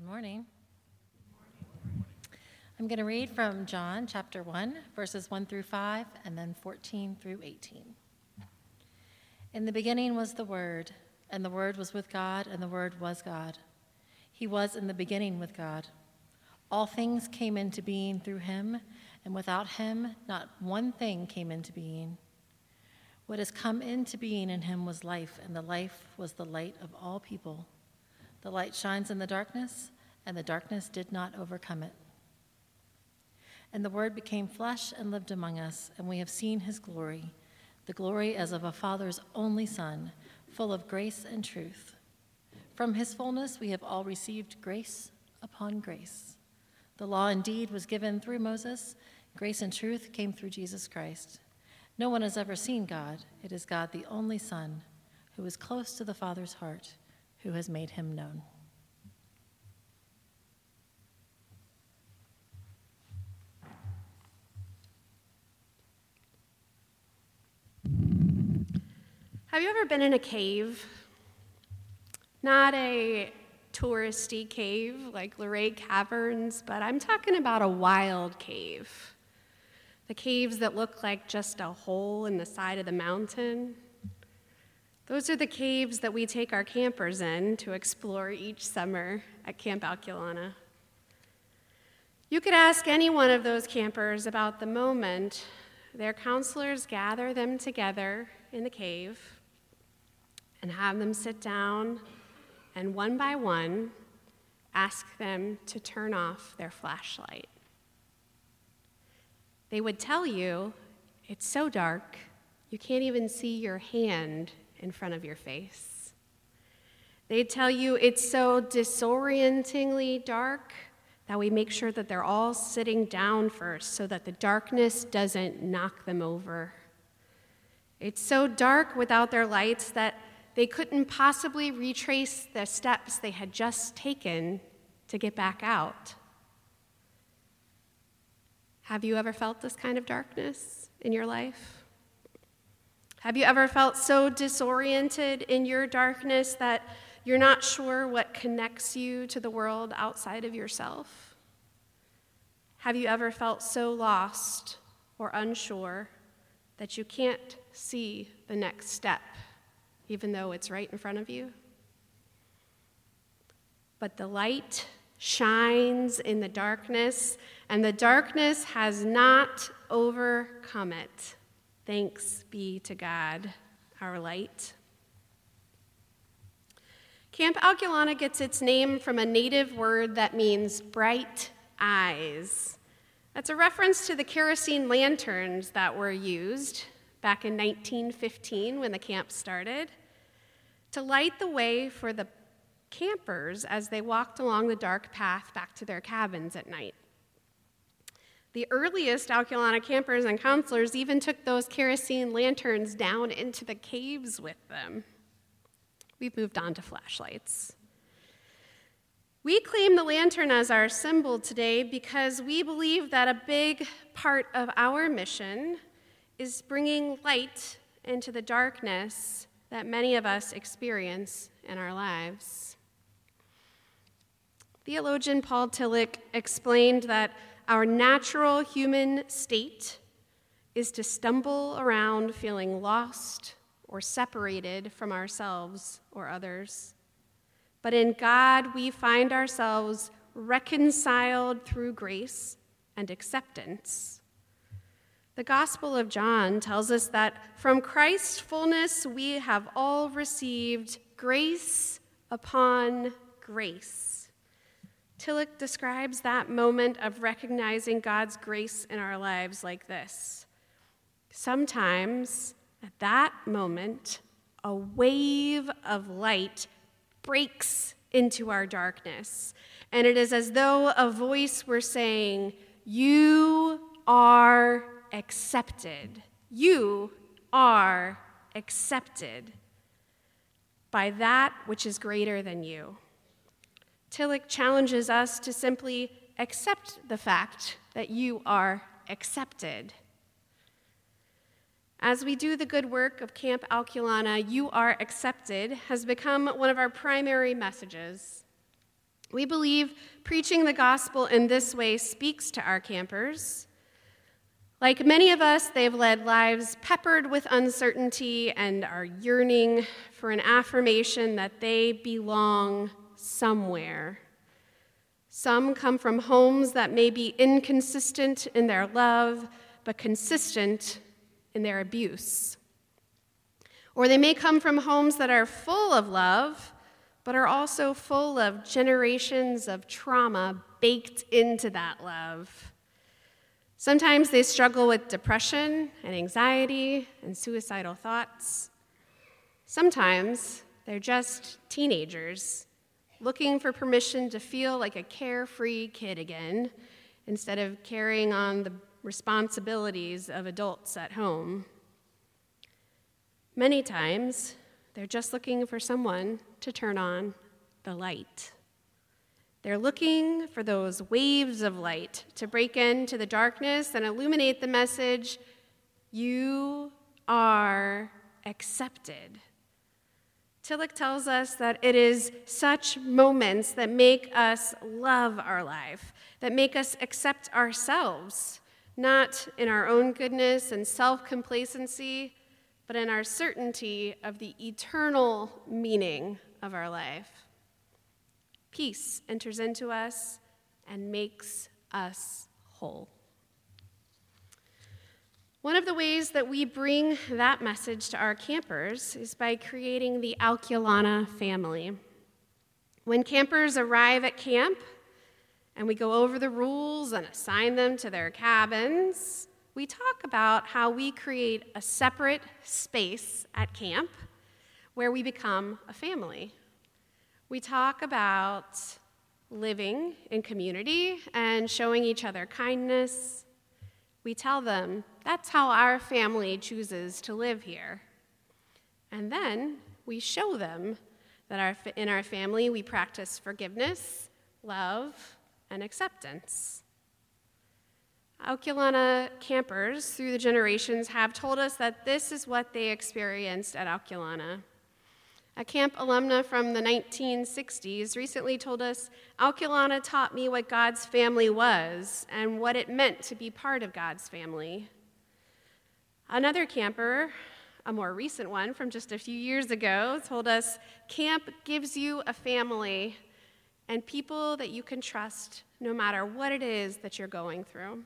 Good morning. I'm going to read from John chapter 1, verses 1 through 5, and then 14 through 18. In the beginning was the Word, and the Word was with God, and the Word was God. He was in the beginning with God. All things came into being through him, and without him, not one thing came into being. What has come into being in him was life, and the life was the light of all people. The light shines in the darkness, and the darkness did not overcome it. And the Word became flesh and lived among us, and we have seen his glory, the glory as of a Father's only Son, full of grace and truth. From his fullness we have all received grace upon grace. The law indeed was given through Moses, grace and truth came through Jesus Christ. No one has ever seen God. It is God, the only Son, who is close to the Father's heart, who has made him known. Have you ever been in a cave? Not a touristy cave like Luray Caverns, but I'm talking about a wild cave. The caves that look like just a hole in the side of the mountain. Those are the caves that we take our campers in to explore each summer at Camp Alkulana. You could ask any one of those campers about the moment their counselors gather them together in the cave and have them sit down and one by one ask them to turn off their flashlight. They would tell you, it's so dark, you can't even see your hand in front of your face. They'd tell you it's so disorientingly dark that we make sure that they're all sitting down first so that the darkness doesn't knock them over. It's so dark without their lights that they couldn't possibly retrace the steps they had just taken to get back out. Have you ever felt this kind of darkness in your life? Have you ever felt so disoriented in your darkness that you're not sure what connects you to the world outside of yourself? Have you ever felt so lost or unsure that you can't see the next step even though it's right in front of you. But the light shines in the darkness, and the darkness has not overcome it. Thanks be to God, our light. Camp Alkulana gets its name from a native word that means bright eyes. That's a reference to the kerosene lanterns that were used back in 1915 when the camp started to light the way for the campers as they walked along the dark path back to their cabins at night. The earliest Alkulana campers and counselors even took those kerosene lanterns down into the caves with them. We've moved on to flashlights. We claim the lantern as our symbol today because we believe that a big part of our mission is bringing light into the darkness that many of us experience in our lives. Theologian Paul Tillich explained that our natural human state is to stumble around feeling lost or separated from ourselves or others. But in God, we find ourselves reconciled through grace and acceptance. The Gospel of John tells us that from Christ's fullness we have all received grace upon grace. Tillich describes that moment of recognizing God's grace in our lives like this. Sometimes, at that moment, a wave of light breaks into our darkness, and it is as though a voice were saying, You are accepted. You are accepted by that which is greater than you. Tillich challenges us to simply accept the fact that you are accepted. As we do the good work of Camp Alkulana, You Are Accepted has become one of our primary messages. We believe preaching the gospel in this way speaks to our campers. Like many of us, they've led lives peppered with uncertainty and are yearning for an affirmation that they belong somewhere. Some come from homes that may be inconsistent in their love, but consistent in their abuse. Or they may come from homes that are full of love, but are also full of generations of trauma baked into that love. Sometimes they struggle with depression and anxiety and suicidal thoughts. Sometimes they're just teenagers looking for permission to feel like a carefree kid again instead of carrying on the responsibilities of adults at home. Many times, they're just looking for someone to turn on the light. They're looking for those waves of light to break into the darkness and illuminate the message you are accepted. Tillich tells us that it is such moments that make us love our life, that make us accept ourselves, not in our own goodness and self complacency, but in our certainty of the eternal meaning of our life. Peace enters into us and makes us whole. One of the ways that we bring that message to our campers is by creating the Alkulana family. When campers arrive at camp and we go over the rules and assign them to their cabins, we talk about how we create a separate space at camp where we become a family. We talk about living in community and showing each other kindness. We tell them that's how our family chooses to live here. And then we show them that our, in our family we practice forgiveness, love, and acceptance. Alkulana campers through the generations have told us that this is what they experienced at Alkulana. A camp alumna from the 1960s recently told us Alkulana taught me what God's family was and what it meant to be part of God's family. Another camper, a more recent one from just a few years ago, told us camp gives you a family and people that you can trust no matter what it is that you're going through.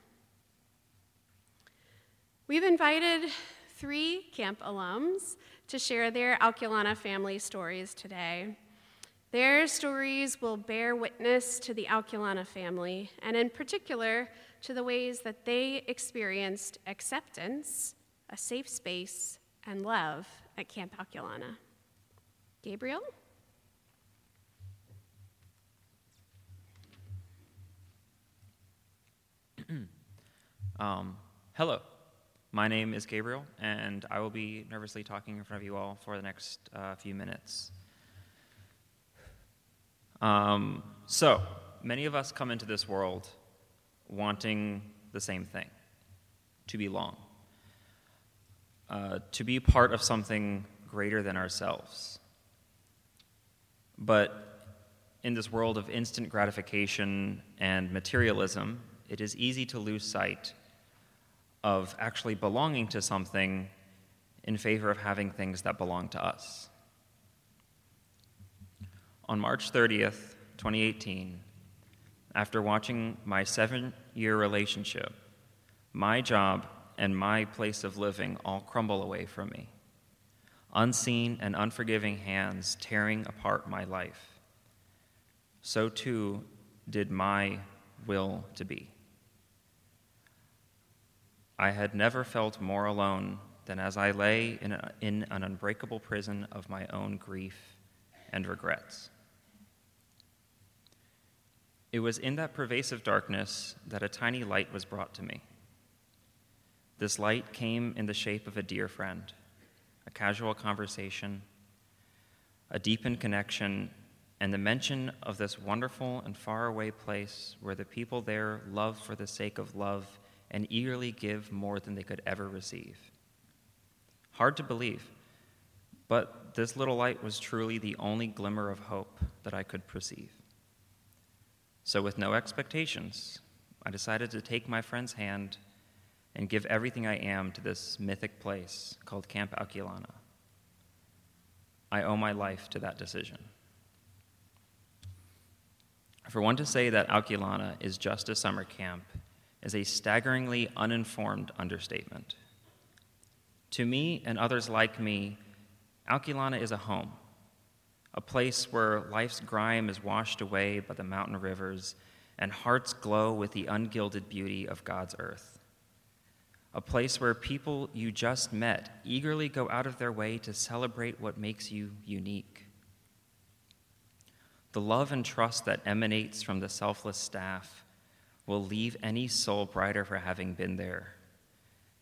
We've invited three camp alums to share their Alkulana family stories today. Their stories will bear witness to the Alkulana family, and in particular, to the ways that they experienced acceptance a safe space, and love at Camp Alkulana. Gabriel? um, hello, my name is Gabriel, and I will be nervously talking in front of you all for the next uh, few minutes. Um, so, many of us come into this world wanting the same thing to belong uh, to be part of something greater than ourselves. But in this world of instant gratification and materialism, it is easy to lose sight of actually belonging to something in favor of having things that belong to us. On March 30th, 2018, after watching my seven year relationship, my job and my place of living all crumble away from me. Unseen and unforgiving hands tearing apart my life. So too did my will to be. I had never felt more alone than as I lay in, a, in an unbreakable prison of my own grief and regrets. It was in that pervasive darkness that a tiny light was brought to me. This light came in the shape of a dear friend, a casual conversation, a deepened connection, and the mention of this wonderful and faraway place where the people there love for the sake of love and eagerly give more than they could ever receive. Hard to believe, but this little light was truly the only glimmer of hope that I could perceive. So, with no expectations, I decided to take my friend's hand and give everything I am to this mythic place called Camp Alkulana. I owe my life to that decision. For one to say that Alkulana is just a summer camp is a staggeringly uninformed understatement. To me and others like me, Alkulana is a home, a place where life's grime is washed away by the mountain rivers and hearts glow with the ungilded beauty of God's earth. A place where people you just met eagerly go out of their way to celebrate what makes you unique. The love and trust that emanates from the selfless staff will leave any soul brighter for having been there.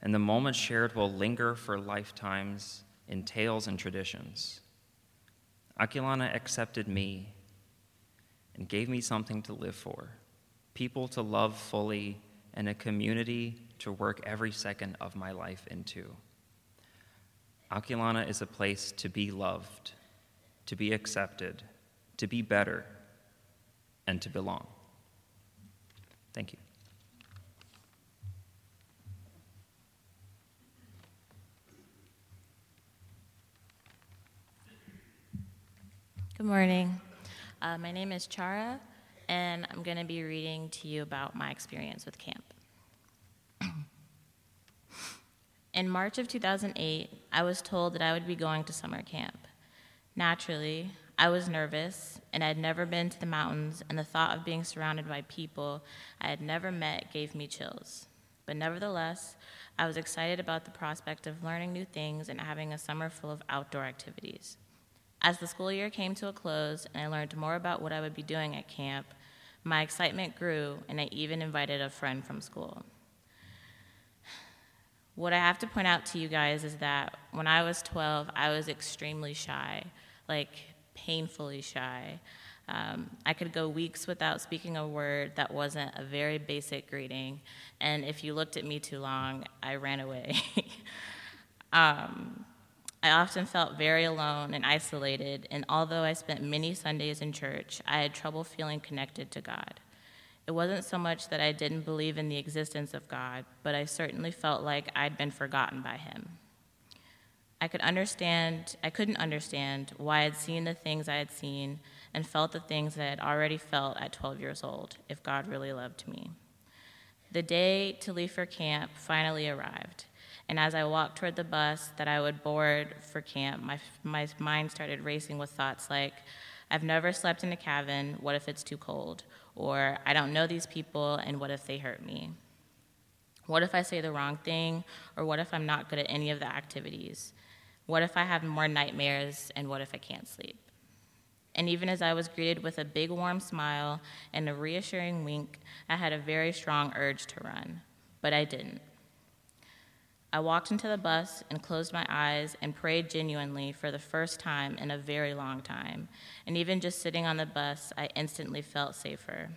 And the moments shared will linger for lifetimes in tales and traditions. Alkulana accepted me and gave me something to live for, people to love fully, and a community to work every second of my life into. Alkulana is a place to be loved, to be accepted, to be better, and to belong. Thank you. Good morning. Uh, my name is Chara, and I'm going to be reading to you about my experience with camp. In March of 2008, I was told that I would be going to summer camp. Naturally, I was nervous, and I had never been to the mountains, and the thought of being surrounded by people I had never met gave me chills. But nevertheless, I was excited about the prospect of learning new things and having a summer full of outdoor activities. As the school year came to a close and I learned more about what I would be doing at camp, my excitement grew, and I even invited a friend from school. What I have to point out to you guys is that when I was 12, I was extremely shy, like painfully shy. Um, I could go weeks without speaking a word that wasn't a very basic greeting, and if you looked at me too long, I ran away. um, I often felt very alone and isolated, and although I spent many Sundays in church, I had trouble feeling connected to God. It wasn't so much that I didn't believe in the existence of God, but I certainly felt like I'd been forgotten by Him. I could understand, I couldn't understand why I'd seen the things I had seen and felt the things that I had already felt at 12 years old, if God really loved me. The day to leave for camp finally arrived. And as I walked toward the bus that I would board for camp, my, my mind started racing with thoughts like, I've never slept in a cabin, what if it's too cold? Or, I don't know these people, and what if they hurt me? What if I say the wrong thing? Or what if I'm not good at any of the activities? What if I have more nightmares, and what if I can't sleep? And even as I was greeted with a big warm smile and a reassuring wink, I had a very strong urge to run, but I didn't. I walked into the bus and closed my eyes and prayed genuinely for the first time in a very long time. And even just sitting on the bus, I instantly felt safer.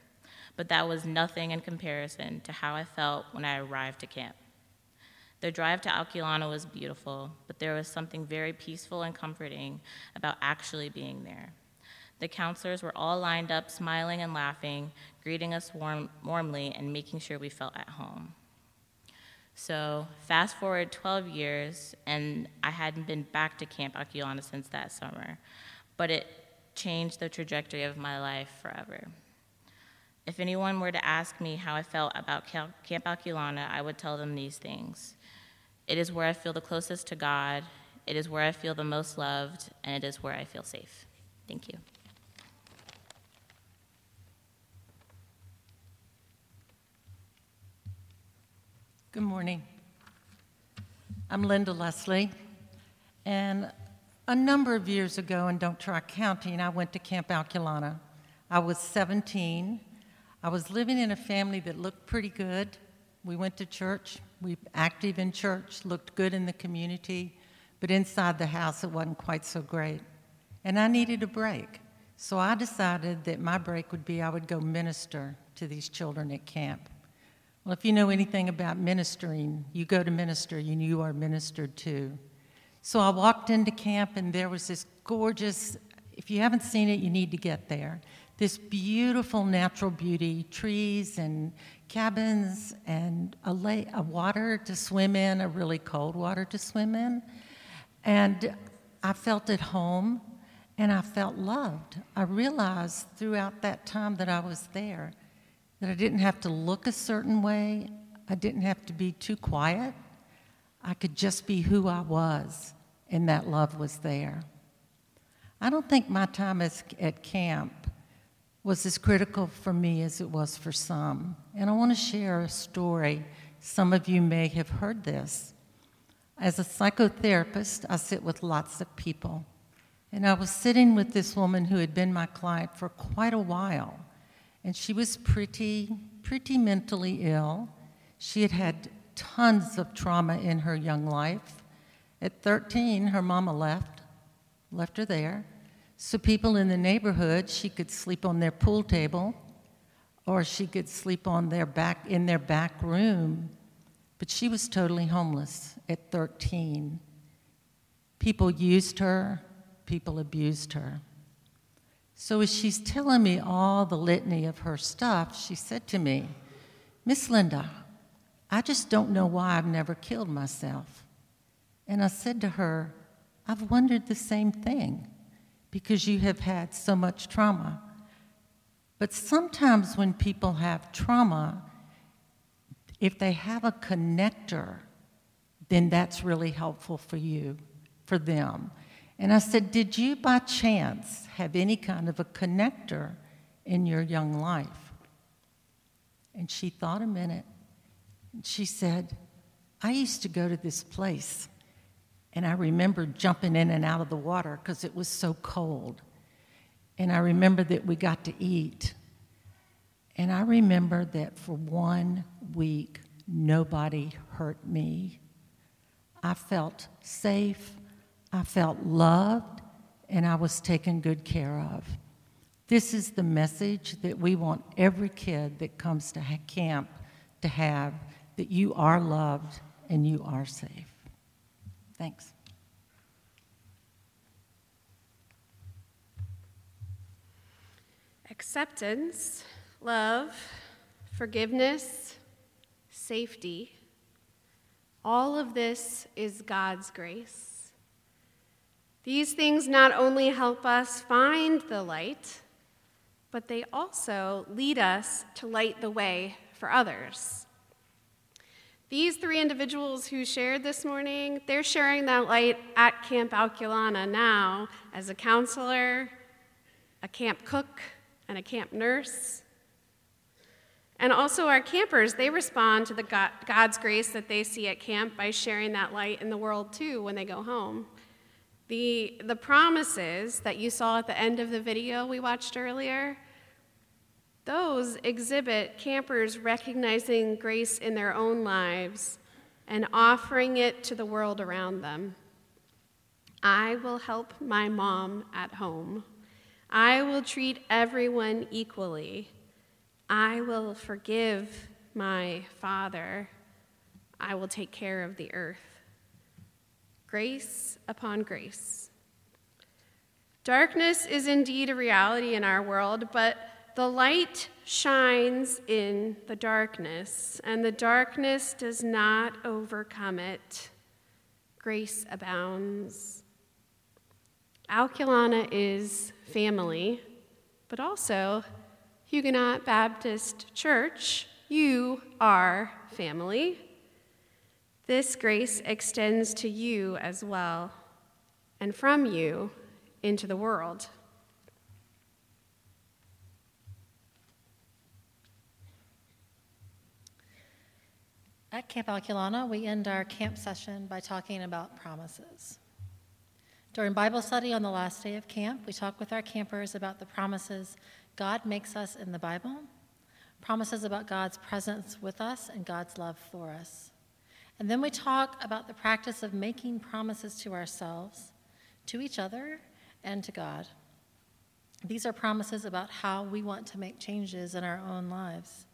But that was nothing in comparison to how I felt when I arrived to camp. The drive to Alkulana was beautiful, but there was something very peaceful and comforting about actually being there. The counselors were all lined up, smiling and laughing, greeting us warm, warmly, and making sure we felt at home. So fast forward 12 years, and I hadn't been back to Camp Alkulana since that summer, but it changed the trajectory of my life forever. If anyone were to ask me how I felt about Camp Alkulana, I would tell them these things. It is where I feel the closest to God, it is where I feel the most loved, and it is where I feel safe. Thank you. Good morning. I'm Linda Leslie, and a number of years ago, and don't try counting, I went to Camp Alkulana. I was 17. I was living in a family that looked pretty good. We went to church. We active in church, looked good in the community, but inside the house it wasn't quite so great. And I needed a break. So I decided that my break would be I would go minister to these children at camp. Well, if you know anything about ministering, you go to minister and you are ministered to. So I walked into camp and there was this gorgeous, if you haven't seen it, you need to get there. This beautiful natural beauty trees and cabins and a, a water to swim in, a really cold water to swim in. And I felt at home and I felt loved. I realized throughout that time that I was there that I didn't have to look a certain way, I didn't have to be too quiet. I could just be who I was, and that love was there. I don't think my time at camp was as critical for me as it was for some. And I want to share a story. Some of you may have heard this. As a psychotherapist, I sit with lots of people. And I was sitting with this woman who had been my client for quite a while. And she was pretty, pretty mentally ill. She had had tons of trauma in her young life. At 13, her mama left, left her there. So people in the neighborhood, she could sleep on their pool table or she could sleep on their back in their back room. But she was totally homeless at 13. People used her, people abused her. So as she's telling me all the litany of her stuff, she said to me, Miss Linda, I just don't know why I've never killed myself. And I said to her, I've wondered the same thing because you have had so much trauma. But sometimes when people have trauma, if they have a connector, then that's really helpful for you, for them. And I said, Did you by chance have any kind of a connector in your young life? And she thought a minute. And she said, I used to go to this place and I remember jumping in and out of the water because it was so cold. And I remember that we got to eat. And I remember that for one week, nobody hurt me. I felt safe, I felt loved, and I was taken good care of. This is the message that we want every kid that comes to camp to have that you are loved and you are safe. Thanks. Acceptance, love, forgiveness, safety. All of this is God's grace. These things not only help us find the light, but they also lead us to light the way for others. These three individuals who shared this morning, they're sharing that light at Camp Alkulana now as a counselor, a camp cook, and a camp nurse. And also, our campers, they respond to the God, God's grace that they see at camp by sharing that light in the world too when they go home. The, the promises that you saw at the end of the video we watched earlier, those exhibit campers recognizing grace in their own lives and offering it to the world around them. I will help my mom at home. I will treat everyone equally. I will forgive my father. I will take care of the earth. Grace upon grace. Darkness is indeed a reality in our world, but the light shines in the darkness, and the darkness does not overcome it. Grace abounds. Alkulana is family, but also Huguenot Baptist Church. You are family. This grace extends to you as well, and from you into the world. At Camp Alkulana, we end our camp session by talking about promises. During Bible study on the last day of camp, we talk with our campers about the promises God makes us in the Bible, promises about God's presence with us and God's love for us. And then we talk about the practice of making promises to ourselves, to each other, and to God. These are promises about how we want to make changes in our own lives.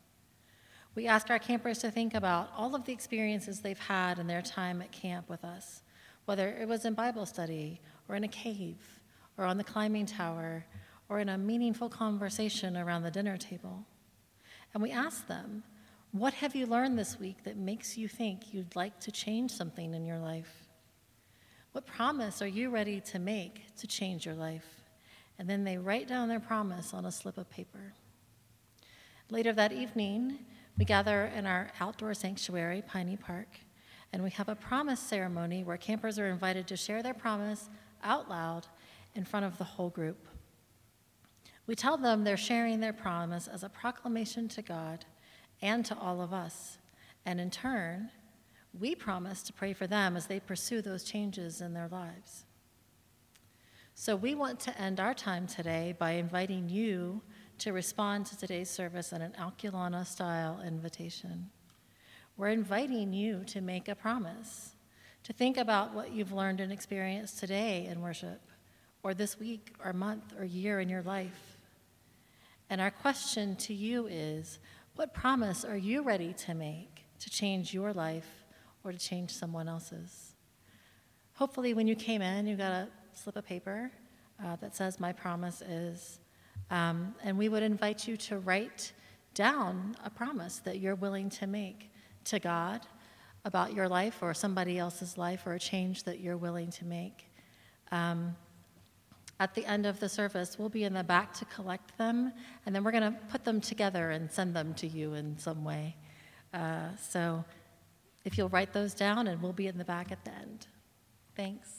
We ask our campers to think about all of the experiences they've had in their time at camp with us, whether it was in Bible study or in a cave or on the climbing tower or in a meaningful conversation around the dinner table. And we ask them, What have you learned this week that makes you think you'd like to change something in your life? What promise are you ready to make to change your life? And then they write down their promise on a slip of paper. Later that evening, we gather in our outdoor sanctuary, Piney Park, and we have a promise ceremony where campers are invited to share their promise out loud in front of the whole group. We tell them they're sharing their promise as a proclamation to God and to all of us. And in turn, we promise to pray for them as they pursue those changes in their lives. So we want to end our time today by inviting you to respond to today's service in an Alkulana style invitation. We're inviting you to make a promise, to think about what you've learned and experienced today in worship, or this week, or month, or year in your life. And our question to you is what promise are you ready to make to change your life or to change someone else's? Hopefully, when you came in, you got a slip of paper uh, that says, My promise is. Um, and we would invite you to write down a promise that you're willing to make to God about your life or somebody else's life or a change that you're willing to make. Um, at the end of the service, we'll be in the back to collect them, and then we're going to put them together and send them to you in some way. Uh, so if you'll write those down, and we'll be in the back at the end. Thanks.